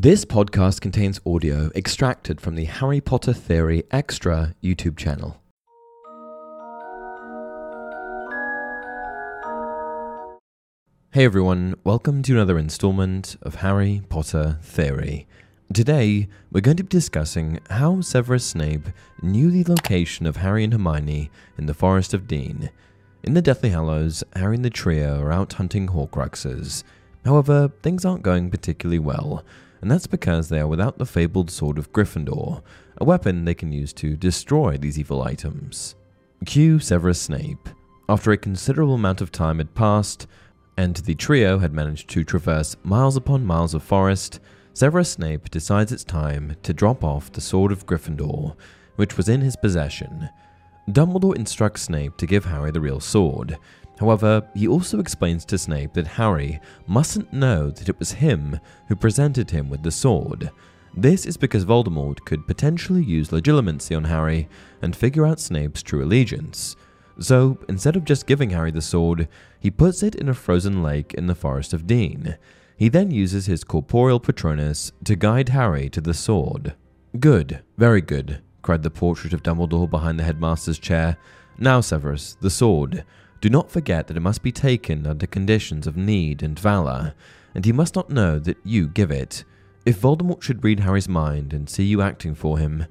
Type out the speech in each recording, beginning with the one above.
This podcast contains audio extracted from the Harry Potter Theory Extra YouTube channel. Hey everyone, welcome to another installment of Harry Potter Theory. Today, we're going to be discussing how Severus Snape knew the location of Harry and Hermione in the Forest of Dean. In the Deathly Hallows, Harry and the trio are out hunting Horcruxes. However, things aren't going particularly well, and that's because they are without the fabled Sword of Gryffindor, a weapon they can use to destroy these evil items. Cue Severus Snape. After a considerable amount of time had passed, and the trio had managed to traverse miles upon miles of forest, Severus Snape decides it's time to drop off the Sword of Gryffindor, which was in his possession. Dumbledore instructs Snape to give Harry the real sword. However, he also explains to Snape that Harry mustn't know that it was him who presented him with the sword. This is because Voldemort could potentially use legilimency on Harry and figure out Snape's true allegiance. So, instead of just giving Harry the sword, he puts it in a frozen lake in the Forest of Dean. He then uses his corporeal Patronus to guide Harry to the sword. Good, very good, cried the portrait of Dumbledore behind the headmaster's chair. Now, Severus, the sword. Do not forget that it must be taken under conditions of need and valor, and he must not know that you give it. If Voldemort should read Harry's mind and see you acting for him,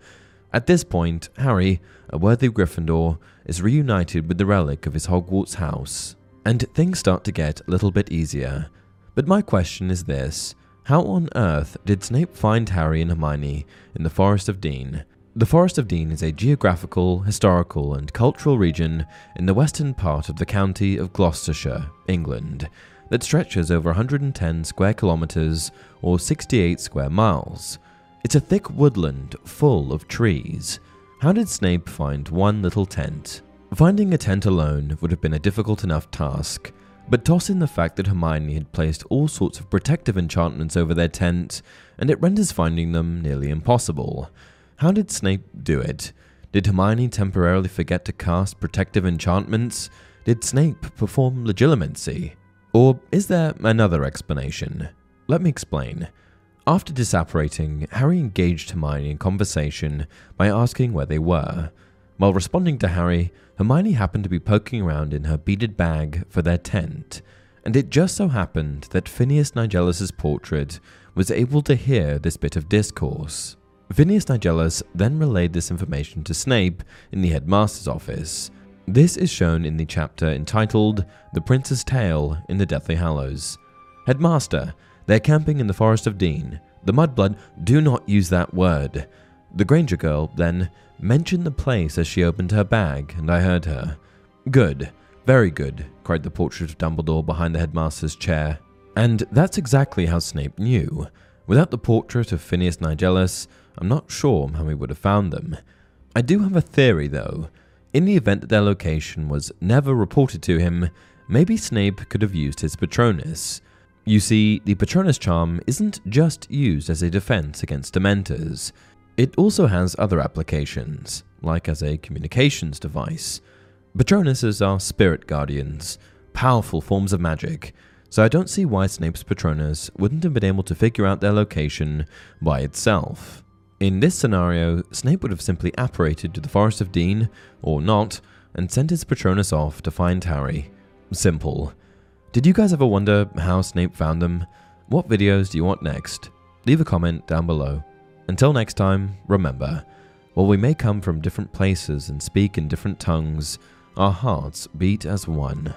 at this point, Harry, a worthy Gryffindor, is reunited with the relic of his Hogwarts house, and things start to get a little bit easier. But my question is this How on earth did Snape find Harry and Hermione in the Forest of Dean? The Forest of Dean is a geographical, historical, and cultural region in the western part of the county of Gloucestershire, England, that stretches over 110 square kilometres or 68 square miles. It's a thick woodland full of trees. How did Snape find one little tent? Finding a tent alone would have been a difficult enough task, but toss in the fact that Hermione had placed all sorts of protective enchantments over their tent, and it renders finding them nearly impossible. How did Snape do it? Did Hermione temporarily forget to cast protective enchantments? Did Snape perform legilimency? Or is there another explanation? Let me explain. After disapparating, Harry engaged Hermione in conversation by asking where they were. While responding to Harry, Hermione happened to be poking around in her beaded bag for their tent, and it just so happened that Phineas Nigellus's portrait was able to hear this bit of discourse. Phineas Nigellus then relayed this information to Snape in the headmaster's office. This is shown in the chapter entitled The Prince's Tale in the Deathly Hallows. Headmaster, they're camping in the Forest of Dean. The Mudblood do not use that word. The Granger girl, then, mentioned the place as she opened her bag, and I heard her. Good, very good, cried the portrait of Dumbledore behind the headmaster's chair. And that's exactly how Snape knew. Without the portrait of Phineas Nigellus, I'm not sure how he would have found them. I do have a theory, though. In the event that their location was never reported to him, maybe Snape could have used his Patronus. You see, the Patronus charm isn't just used as a defense against Dementors. It also has other applications, like as a communications device. Patronuses are spirit guardians, powerful forms of magic, so I don't see why Snape's Patronus wouldn't have been able to figure out their location by itself. In this scenario, Snape would have simply apparated to the Forest of Dean, or not, and sent his Patronus off to find Harry. Simple. Did you guys ever wonder how Snape found them? What videos do you want next? Leave a comment down below. Until next time, remember, while we may come from different places and speak in different tongues, our hearts beat as one.